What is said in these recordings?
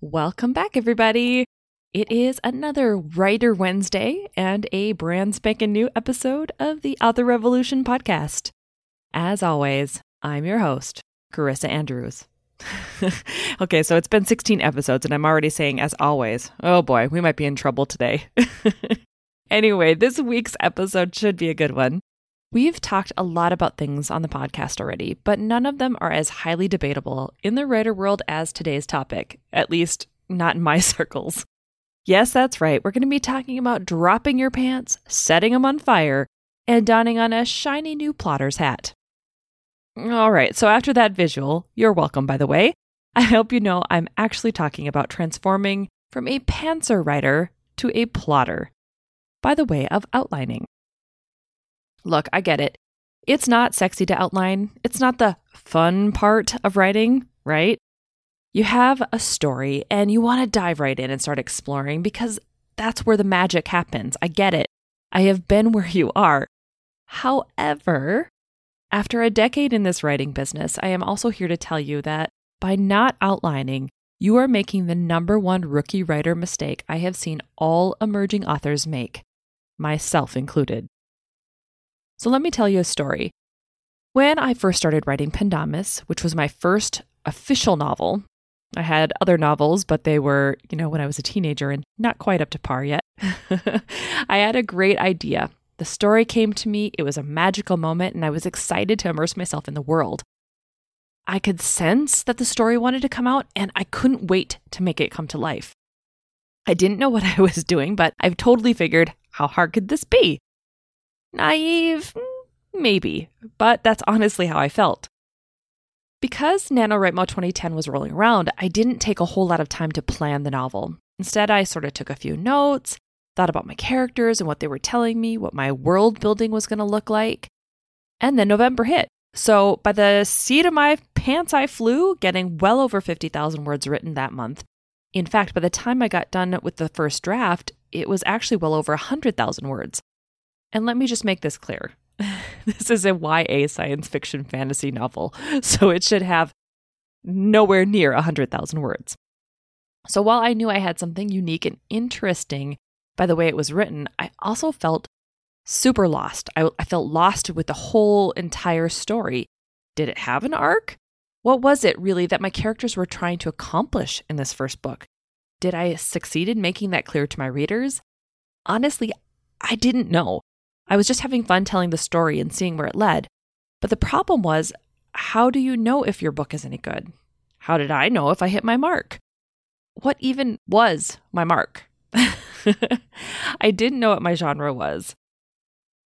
Welcome back, everybody. It is another Writer Wednesday and a brand spanking new episode of the Author Revolution podcast. As always, I'm your host, Carissa Andrews. okay, so it's been 16 episodes, and I'm already saying, as always, oh boy, we might be in trouble today. anyway, this week's episode should be a good one. We've talked a lot about things on the podcast already, but none of them are as highly debatable in the writer world as today's topic, at least not in my circles. Yes, that's right. We're going to be talking about dropping your pants, setting them on fire, and donning on a shiny new plotter's hat. All right, so after that visual, you're welcome, by the way. I hope you know I'm actually talking about transforming from a pantser writer to a plotter by the way of outlining. Look, I get it. It's not sexy to outline, it's not the fun part of writing, right? You have a story and you want to dive right in and start exploring because that's where the magic happens. I get it. I have been where you are. However, after a decade in this writing business, I am also here to tell you that by not outlining, you are making the number one rookie writer mistake I have seen all emerging authors make, myself included. So let me tell you a story. When I first started writing Pendomus, which was my first official novel, I had other novels, but they were, you know, when I was a teenager and not quite up to par yet. I had a great idea. The story came to me, it was a magical moment, and I was excited to immerse myself in the world. I could sense that the story wanted to come out, and I couldn't wait to make it come to life. I didn't know what I was doing, but I've totally figured how hard could this be? Naive? Mm, maybe, but that's honestly how I felt. Because NaNoWriMo 2010 was rolling around, I didn't take a whole lot of time to plan the novel. Instead, I sort of took a few notes, thought about my characters and what they were telling me, what my world building was going to look like. And then November hit. So, by the seat of my pants, I flew, getting well over 50,000 words written that month. In fact, by the time I got done with the first draft, it was actually well over 100,000 words. And let me just make this clear this is a YA science fiction fantasy novel, so it should have nowhere near 100,000 words. So while I knew I had something unique and interesting by the way it was written, I also felt super lost. I, I felt lost with the whole entire story. Did it have an arc? What was it really that my characters were trying to accomplish in this first book? Did I succeed in making that clear to my readers? Honestly, I didn't know. I was just having fun telling the story and seeing where it led. But the problem was how do you know if your book is any good? How did I know if I hit my mark? What even was my mark? I didn't know what my genre was.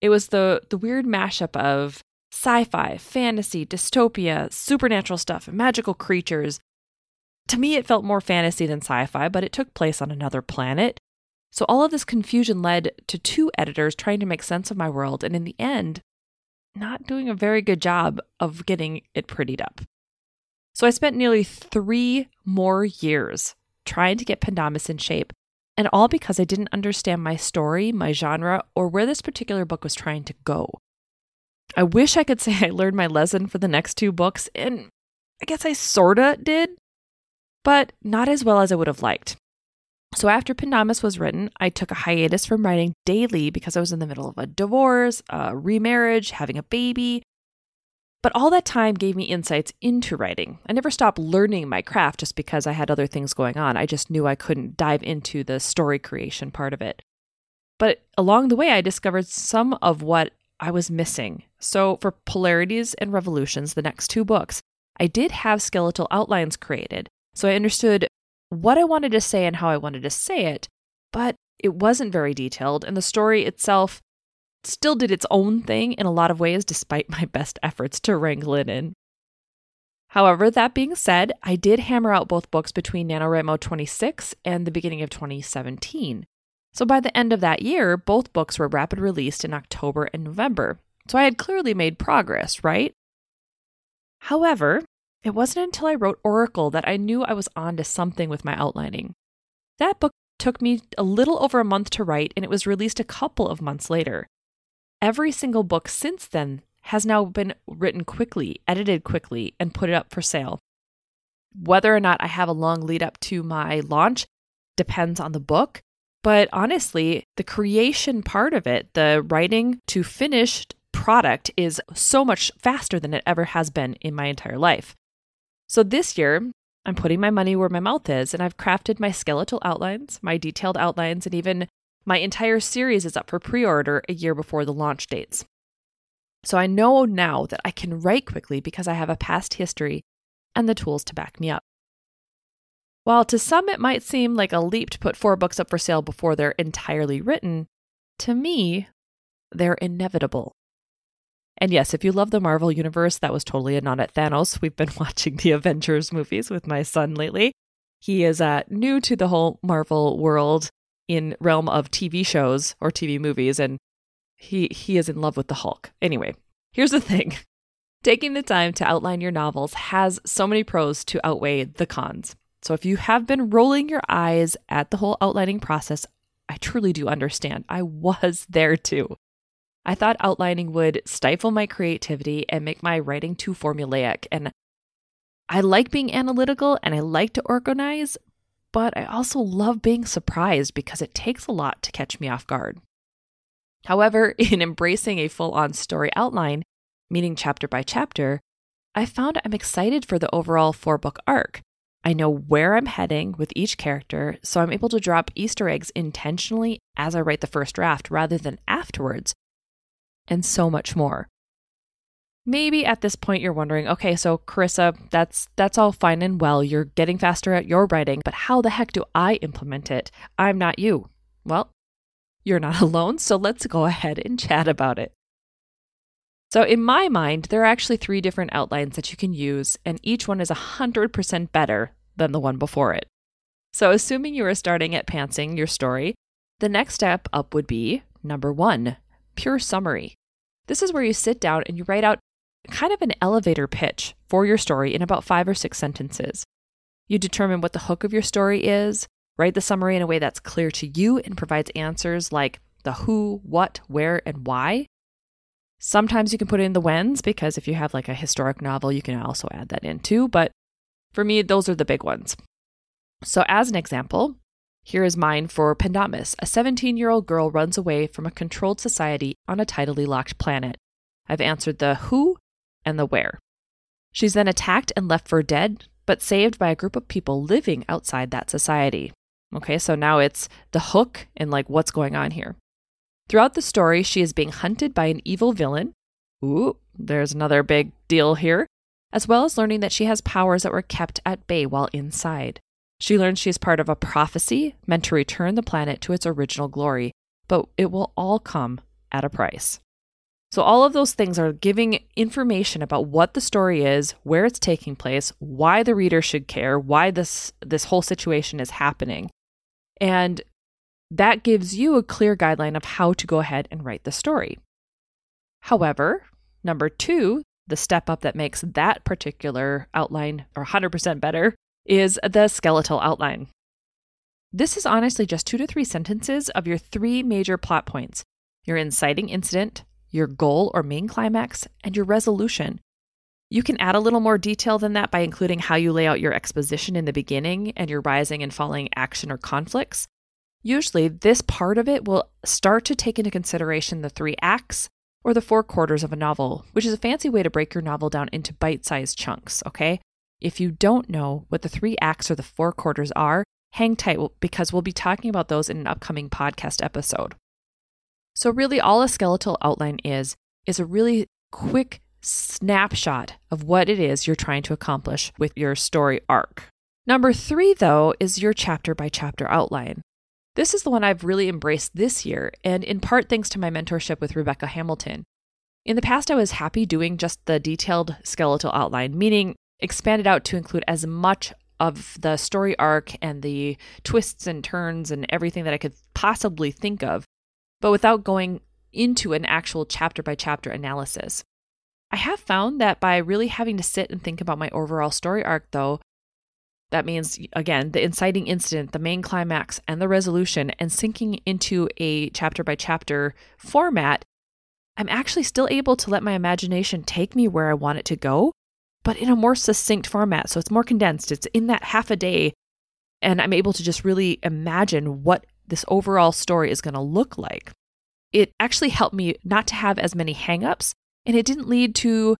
It was the, the weird mashup of sci fi, fantasy, dystopia, supernatural stuff, and magical creatures. To me, it felt more fantasy than sci fi, but it took place on another planet. So all of this confusion led to two editors trying to make sense of my world, and in the end, not doing a very good job of getting it prettied up. So I spent nearly three more years trying to get Pendomus in shape, and all because I didn't understand my story, my genre, or where this particular book was trying to go. I wish I could say I learned my lesson for the next two books, and I guess I sorta did, but not as well as I would have liked. So after Pendomus was written, I took a hiatus from writing daily because I was in the middle of a divorce, a remarriage, having a baby. But all that time gave me insights into writing. I never stopped learning my craft just because I had other things going on. I just knew I couldn't dive into the story creation part of it. But along the way, I discovered some of what I was missing. So for Polarities and Revolutions, the next two books, I did have skeletal outlines created. So I understood what I wanted to say and how I wanted to say it, but it wasn't very detailed, and the story itself still did its own thing in a lot of ways, despite my best efforts to wrangle it in. However, that being said, I did hammer out both books between NaNoWriMo 26 and the beginning of 2017. So by the end of that year, both books were rapid released in October and November. So I had clearly made progress, right? However, it wasn't until I wrote Oracle that I knew I was on to something with my outlining. That book took me a little over a month to write, and it was released a couple of months later. Every single book since then has now been written quickly, edited quickly, and put it up for sale. Whether or not I have a long lead up to my launch depends on the book. But honestly, the creation part of it, the writing to finished product, is so much faster than it ever has been in my entire life. So this year, I'm putting my money where my mouth is, and I've crafted my skeletal outlines, my detailed outlines, and even my entire series is up for pre order a year before the launch dates. So I know now that I can write quickly because I have a past history and the tools to back me up. While to some it might seem like a leap to put four books up for sale before they're entirely written, to me, they're inevitable. And yes, if you love the Marvel Universe, that was totally a nod at Thanos. We've been watching the Avengers movies with my son lately. He is uh, new to the whole Marvel world in realm of TV shows or TV movies, and he he is in love with the Hulk. Anyway, here's the thing. Taking the time to outline your novels has so many pros to outweigh the cons. So if you have been rolling your eyes at the whole outlining process, I truly do understand. I was there too. I thought outlining would stifle my creativity and make my writing too formulaic. And I like being analytical and I like to organize, but I also love being surprised because it takes a lot to catch me off guard. However, in embracing a full on story outline, meaning chapter by chapter, I found I'm excited for the overall four book arc. I know where I'm heading with each character, so I'm able to drop Easter eggs intentionally as I write the first draft rather than afterwards, and so much more. Maybe at this point you're wondering, okay, so Carissa, that's that's all fine and well. You're getting faster at your writing, but how the heck do I implement it? I'm not you. Well, you're not alone, so let's go ahead and chat about it. So, in my mind, there are actually three different outlines that you can use, and each one is 100% better than the one before it. So, assuming you are starting at pantsing your story, the next step up would be number one, pure summary. This is where you sit down and you write out kind of an elevator pitch for your story in about five or six sentences. You determine what the hook of your story is, write the summary in a way that's clear to you and provides answers like the who, what, where, and why. Sometimes you can put in the whens because if you have like a historic novel, you can also add that in too. But for me, those are the big ones. So, as an example, here is mine for Pendomus. A 17 year old girl runs away from a controlled society on a tidally locked planet. I've answered the who and the where. She's then attacked and left for dead, but saved by a group of people living outside that society. Okay, so now it's the hook and like what's going on here. Throughout the story, she is being hunted by an evil villain. Ooh, there's another big deal here. As well as learning that she has powers that were kept at bay while inside. She learns she is part of a prophecy meant to return the planet to its original glory, but it will all come at a price. So, all of those things are giving information about what the story is, where it's taking place, why the reader should care, why this, this whole situation is happening. And that gives you a clear guideline of how to go ahead and write the story. However, number two, the step up that makes that particular outline or 100% better is the skeletal outline. This is honestly just two to three sentences of your three major plot points your inciting incident, your goal or main climax, and your resolution. You can add a little more detail than that by including how you lay out your exposition in the beginning and your rising and falling action or conflicts. Usually, this part of it will start to take into consideration the three acts or the four quarters of a novel, which is a fancy way to break your novel down into bite sized chunks, okay? If you don't know what the three acts or the four quarters are, hang tight because we'll be talking about those in an upcoming podcast episode. So, really, all a skeletal outline is, is a really quick snapshot of what it is you're trying to accomplish with your story arc. Number three, though, is your chapter by chapter outline. This is the one I've really embraced this year, and in part thanks to my mentorship with Rebecca Hamilton. In the past, I was happy doing just the detailed skeletal outline, meaning expanded out to include as much of the story arc and the twists and turns and everything that I could possibly think of, but without going into an actual chapter by chapter analysis. I have found that by really having to sit and think about my overall story arc, though, that means, again, the inciting incident, the main climax, and the resolution, and sinking into a chapter by chapter format, I'm actually still able to let my imagination take me where I want it to go but in a more succinct format. So it's more condensed. It's in that half a day. And I'm able to just really imagine what this overall story is going to look like. It actually helped me not to have as many hangups, and it didn't lead to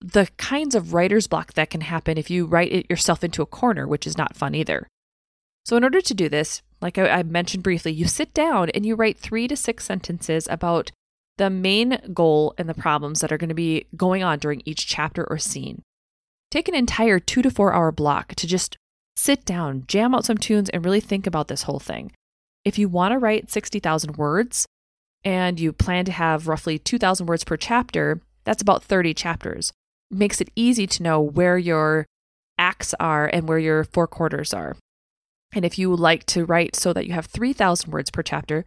the kinds of writer's block that can happen if you write it yourself into a corner, which is not fun either. So, in order to do this, like I, I mentioned briefly, you sit down and you write three to six sentences about the main goal and the problems that are going to be going on during each chapter or scene. Take an entire two to four hour block to just sit down, jam out some tunes, and really think about this whole thing. If you want to write 60,000 words and you plan to have roughly 2,000 words per chapter, that's about 30 chapters. It makes it easy to know where your acts are and where your four quarters are. And if you like to write so that you have 3,000 words per chapter,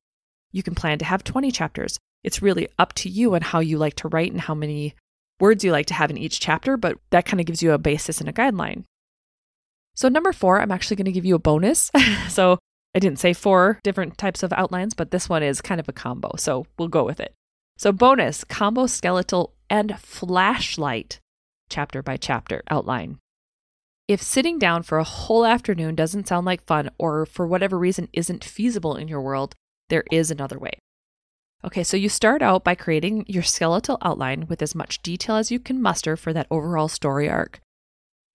you can plan to have 20 chapters. It's really up to you and how you like to write and how many words you like to have in each chapter, but that kind of gives you a basis and a guideline. So, number four, I'm actually going to give you a bonus. so, I didn't say four different types of outlines, but this one is kind of a combo. So, we'll go with it. So, bonus combo skeletal and flashlight chapter by chapter outline. If sitting down for a whole afternoon doesn't sound like fun or for whatever reason isn't feasible in your world, there is another way. Okay, so you start out by creating your skeletal outline with as much detail as you can muster for that overall story arc.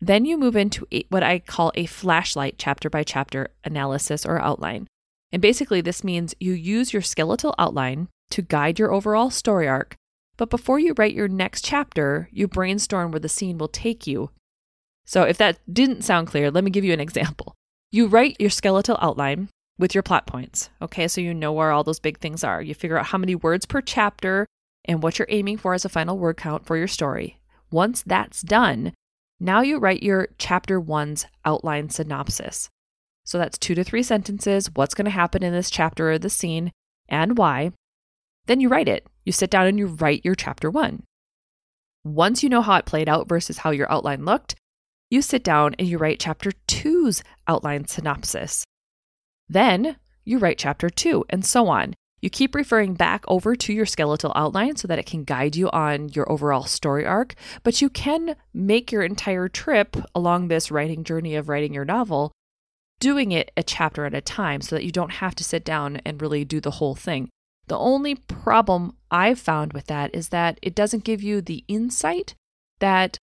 Then you move into a, what I call a flashlight chapter by chapter analysis or outline. And basically, this means you use your skeletal outline to guide your overall story arc. But before you write your next chapter, you brainstorm where the scene will take you so, if that didn't sound clear, let me give you an example. You write your skeletal outline with your plot points. Okay, so you know where all those big things are. You figure out how many words per chapter and what you're aiming for as a final word count for your story. Once that's done, now you write your chapter one's outline synopsis. So that's two to three sentences, what's going to happen in this chapter or the scene, and why. Then you write it. You sit down and you write your chapter one. Once you know how it played out versus how your outline looked, you sit down and you write chapter two's outline synopsis. Then you write chapter two, and so on. You keep referring back over to your skeletal outline so that it can guide you on your overall story arc, but you can make your entire trip along this writing journey of writing your novel doing it a chapter at a time so that you don't have to sit down and really do the whole thing. The only problem I've found with that is that it doesn't give you the insight that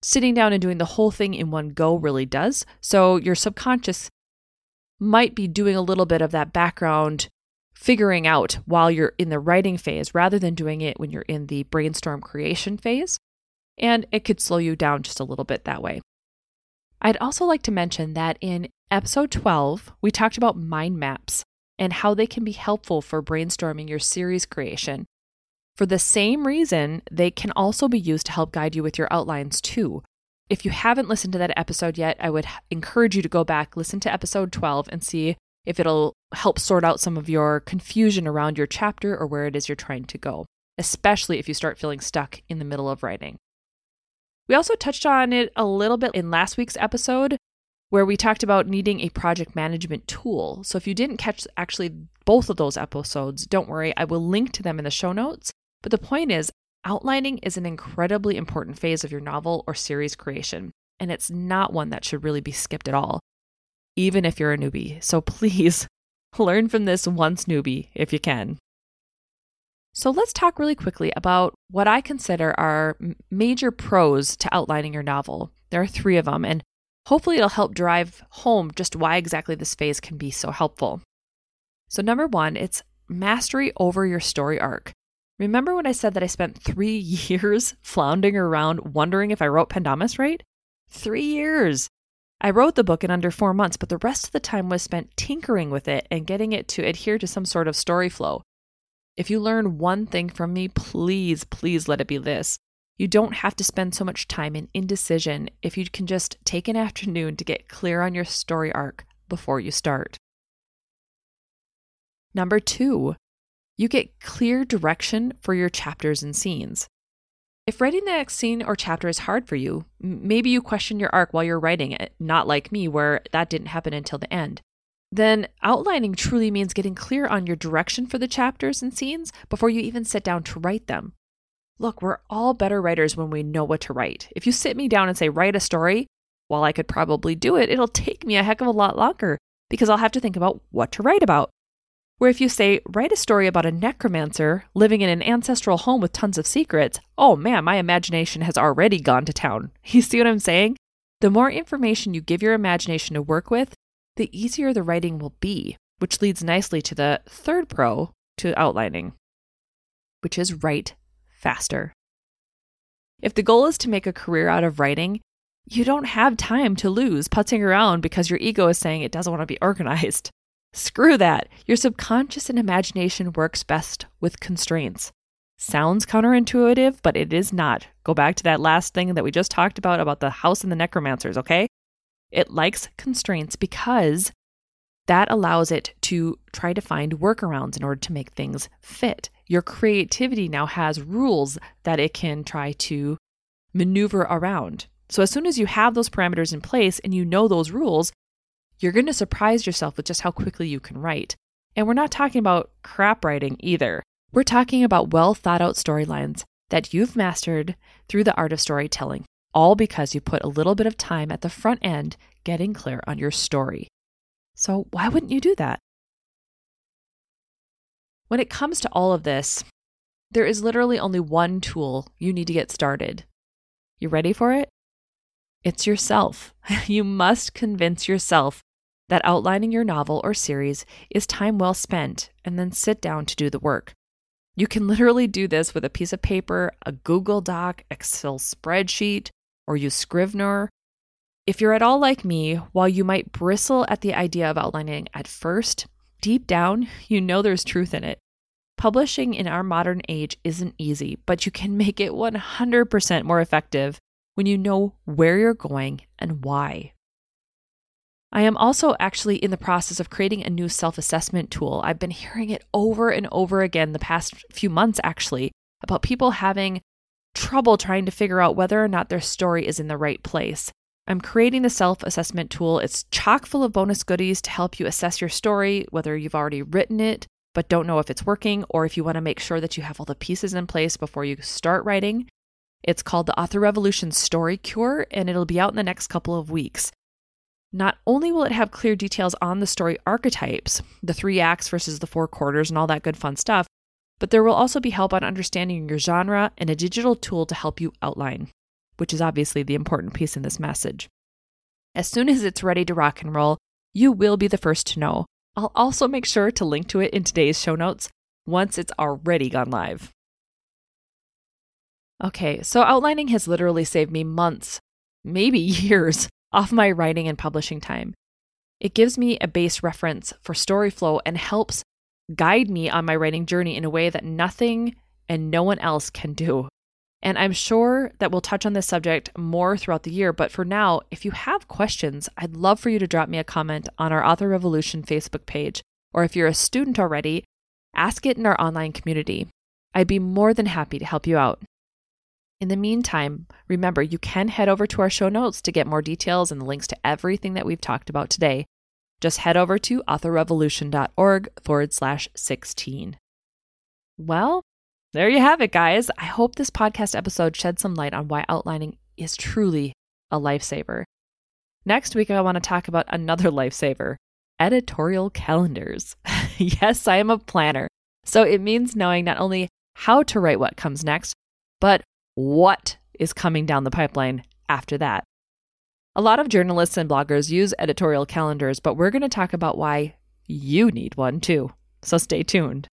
sitting down and doing the whole thing in one go really does. So your subconscious might be doing a little bit of that background figuring out while you're in the writing phase rather than doing it when you're in the brainstorm creation phase. And it could slow you down just a little bit that way. I'd also like to mention that in episode 12, we talked about mind maps and how they can be helpful for brainstorming your series creation. For the same reason, they can also be used to help guide you with your outlines too. If you haven't listened to that episode yet, I would encourage you to go back, listen to episode 12, and see if it'll help sort out some of your confusion around your chapter or where it is you're trying to go, especially if you start feeling stuck in the middle of writing. We also touched on it a little bit in last week's episode, where we talked about needing a project management tool. So if you didn't catch actually both of those episodes, don't worry, I will link to them in the show notes. But the point is, outlining is an incredibly important phase of your novel or series creation, and it's not one that should really be skipped at all, even if you're a newbie. So please learn from this once newbie if you can. So let's talk really quickly about what I consider are major pros to outlining your novel. There are three of them, and hopefully it'll help drive home just why exactly this phase can be so helpful. So, number one, it's mastery over your story arc. Remember when I said that I spent three years floundering around wondering if I wrote Pendomus right? Three years! I wrote the book in under four months, but the rest of the time was spent tinkering with it and getting it to adhere to some sort of story flow. If you learn one thing from me, please, please let it be this. You don't have to spend so much time in indecision if you can just take an afternoon to get clear on your story arc before you start. Number two, you get clear direction for your chapters and scenes. If writing the next scene or chapter is hard for you, maybe you question your arc while you're writing it, not like me, where that didn't happen until the end. Then outlining truly means getting clear on your direction for the chapters and scenes before you even sit down to write them. Look, we're all better writers when we know what to write. If you sit me down and say, write a story, while I could probably do it, it'll take me a heck of a lot longer because I'll have to think about what to write about. Where if you say, write a story about a necromancer living in an ancestral home with tons of secrets, oh man, my imagination has already gone to town. You see what I'm saying? The more information you give your imagination to work with, the easier the writing will be, which leads nicely to the third pro to outlining, which is write faster. If the goal is to make a career out of writing, you don't have time to lose putzing around because your ego is saying it doesn't want to be organized. Screw that. Your subconscious and imagination works best with constraints. Sounds counterintuitive, but it is not. Go back to that last thing that we just talked about about the house and the necromancers, okay? It likes constraints because that allows it to try to find workarounds in order to make things fit. Your creativity now has rules that it can try to maneuver around. So, as soon as you have those parameters in place and you know those rules, you're going to surprise yourself with just how quickly you can write. And we're not talking about crap writing either. We're talking about well thought out storylines that you've mastered through the art of storytelling, all because you put a little bit of time at the front end getting clear on your story. So, why wouldn't you do that? When it comes to all of this, there is literally only one tool you need to get started. You ready for it? It's yourself. You must convince yourself that outlining your novel or series is time well spent and then sit down to do the work. You can literally do this with a piece of paper, a Google Doc, Excel spreadsheet, or use Scrivener. If you're at all like me, while you might bristle at the idea of outlining at first, deep down, you know there's truth in it. Publishing in our modern age isn't easy, but you can make it 100% more effective when you know where you're going and why. I am also actually in the process of creating a new self assessment tool. I've been hearing it over and over again the past few months, actually, about people having trouble trying to figure out whether or not their story is in the right place. I'm creating the self assessment tool. It's chock full of bonus goodies to help you assess your story, whether you've already written it but don't know if it's working, or if you want to make sure that you have all the pieces in place before you start writing. It's called the Author Revolution Story Cure, and it'll be out in the next couple of weeks. Not only will it have clear details on the story archetypes, the three acts versus the four quarters, and all that good fun stuff, but there will also be help on understanding your genre and a digital tool to help you outline, which is obviously the important piece in this message. As soon as it's ready to rock and roll, you will be the first to know. I'll also make sure to link to it in today's show notes once it's already gone live. Okay, so outlining has literally saved me months, maybe years, off my writing and publishing time. It gives me a base reference for story flow and helps guide me on my writing journey in a way that nothing and no one else can do. And I'm sure that we'll touch on this subject more throughout the year. But for now, if you have questions, I'd love for you to drop me a comment on our Author Revolution Facebook page. Or if you're a student already, ask it in our online community. I'd be more than happy to help you out. In the meantime, remember you can head over to our show notes to get more details and links to everything that we've talked about today. Just head over to authorrevolution.org forward slash 16. Well, there you have it, guys. I hope this podcast episode shed some light on why outlining is truly a lifesaver. Next week, I want to talk about another lifesaver editorial calendars. yes, I am a planner. So it means knowing not only how to write what comes next, but what is coming down the pipeline after that. A lot of journalists and bloggers use editorial calendars, but we're going to talk about why you need one too. So stay tuned.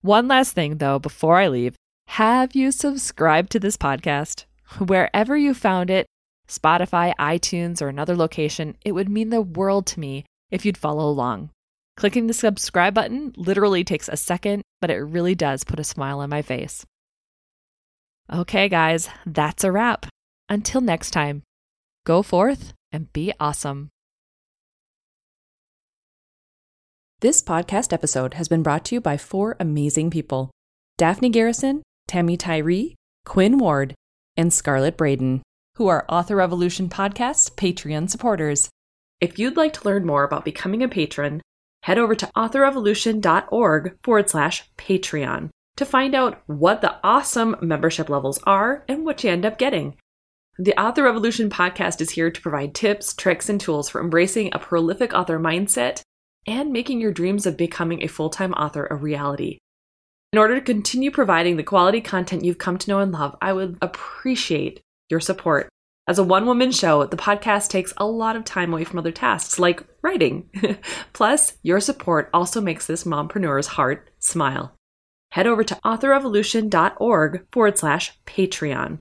One last thing, though, before I leave have you subscribed to this podcast? Wherever you found it, Spotify, iTunes, or another location, it would mean the world to me if you'd follow along. Clicking the subscribe button literally takes a second, but it really does put a smile on my face. Okay, guys, that's a wrap. Until next time, go forth and be awesome. This podcast episode has been brought to you by four amazing people Daphne Garrison, Tammy Tyree, Quinn Ward, and Scarlett Braden, who are Author Revolution Podcast Patreon supporters. If you'd like to learn more about becoming a patron, head over to authorrevolution.org forward slash Patreon. To find out what the awesome membership levels are and what you end up getting. The Author Revolution podcast is here to provide tips, tricks, and tools for embracing a prolific author mindset and making your dreams of becoming a full time author a reality. In order to continue providing the quality content you've come to know and love, I would appreciate your support. As a one woman show, the podcast takes a lot of time away from other tasks like writing. Plus, your support also makes this mompreneur's heart smile. Head over to authorrevolution.org forward slash Patreon.